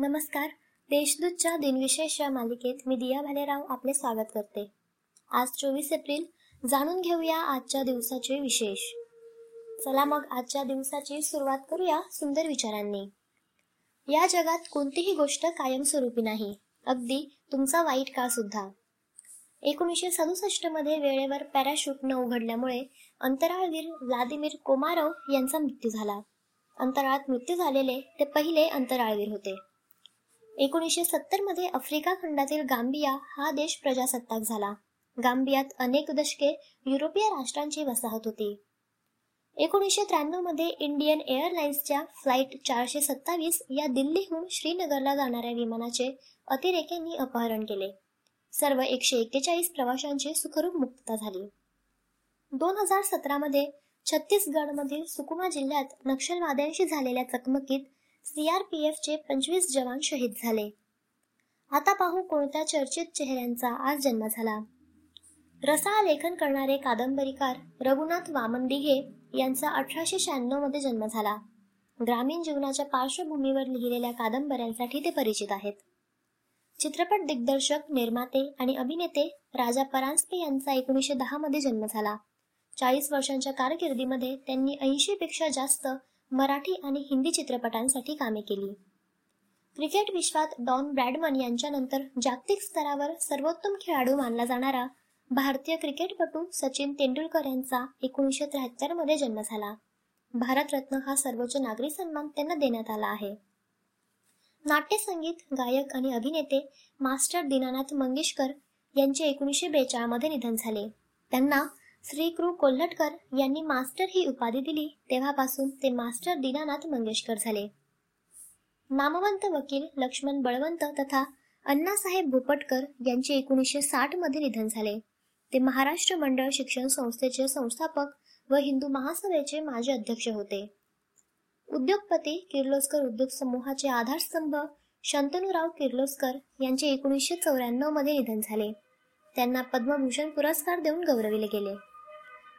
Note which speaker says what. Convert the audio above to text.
Speaker 1: नमस्कार. देशदूतच्या दिनविशेष या मालिकेत मी दिया भालेराव आपले स्वागत करते. आज चोवीस एप्रिल. जाणून घेऊया आजच्या दिवसाचे विशेष. चला मग आजच्या दिवसाची सुरुवात करूया सुंदर विचारांनी. या जगात कोणतीही गोष्ट कायमस्वरूपी नाही. अगदी तुमचा वाईट काळ सुद्धा. एकोणीसशे सदुसष्टमध्ये वेळेवर पॅराशूट न उघडल्यामुळे अंतराळवीर व्लादिमीर कोमारव यांचा मृत्यू झाला. अंतराळात मृत्यू झालेले ते पहिले अंतराळवीर होते. एकोणीसशे सत्तरमध्ये आफ्रिका खंडातील गांबिया हा देश प्रजासत्ताक झाला. गांबियात अनेक दशके युरोपीय राष्ट्रांची वसाहत होती. एकोणीसशे त्र्याण्णवमध्ये इंडियन एअरलाइन्सच्या फ्लाईट चारशे सत्तावीस या दिल्लीहून श्रीनगरला जाणाऱ्या विमानाचे अतिरेक्यांनी अपहरण केले. सर्व एकशे एक्केचाळीस प्रवाशांची सुखरूप मुक्तता झाली. दोन हजार सतरामध्ये छत्तीसगडमधील सुकुमा जिल्ह्यात नक्षलवाद्यांशी झालेल्या चकमकीत सीआरपीएफचे पंचवीस जवान शहीद झाले. आता पाहू कोणत्या चर्चित चेहऱ्यांचा आज जन्म झाला. रसाळ लेखन करणारे कादंबरीकार रघुनाथ वामन दिघे यांचा अठराशे शहाण्णवमध्ये जन्म झाला. ग्रामीण जीवनाच्या पार्श्वभूमीवर लिहिलेल्या कादंबऱ्यांसाठी ते परिचित आहेत. चित्रपट दिग्दर्शक निर्माते आणि अभिनेते राजा परांजपे यांचा एकोणीसशे दहा मध्ये जन्म झाला. चाळीस वर्षांच्या कारकिर्दीमध्ये त्यांनी ऐंशी पेक्षा जास्त मराठी आणि हिंदी चित्रपटांसाठी कामे केली. क्रिकेट विश्वात डॉन ब्रॅडमन यांच्यानंतर जागतिक स्तरावर सर्वोत्तम खेळाडू मानला जाणारा भारतीय क्रिकेटपटू सचिन तेंडुलकर यांचा एकोणीसशे त्र्याहत्तरमध्ये जन्म झाला. भारतरत्न हा सर्वोच्च नागरी सन्मान त्यांना देण्यात आला आहे. नाट्यसंगीत गायक आणि अभिनेते मास्टर दीनानाथ मंगेशकर यांचे एकोणीसशे बेचाळमध्ये निधन झाले. त्यांना श्री कृ कोल्हटकर यांनी मास्टर ही उपाधी दिली. तेव्हापासून ते मास्टर दीनानाथ मंगेशकर झाले. नामवंत वकील लक्ष्मण बळवंत तथा अण्णासाहेब भोपटकर यांचे एकोणीसशे साठमध्ये निधन झाले. ते महाराष्ट्र मंडळ शिक्षण संस्थेचे संस्थापक व हिंदू महासभेचे माजी अध्यक्ष होते. उद्योगपती किर्लोस्कर उद्योग समूहाचे आधारस्तंभ शंतनुराव किर्लोस्कर यांचे एकोणीसशे चौऱ्याण्णवमध्ये निधन झाले. त्यांना पद्मभूषण पुरस्कार देऊन गौरविले गेले.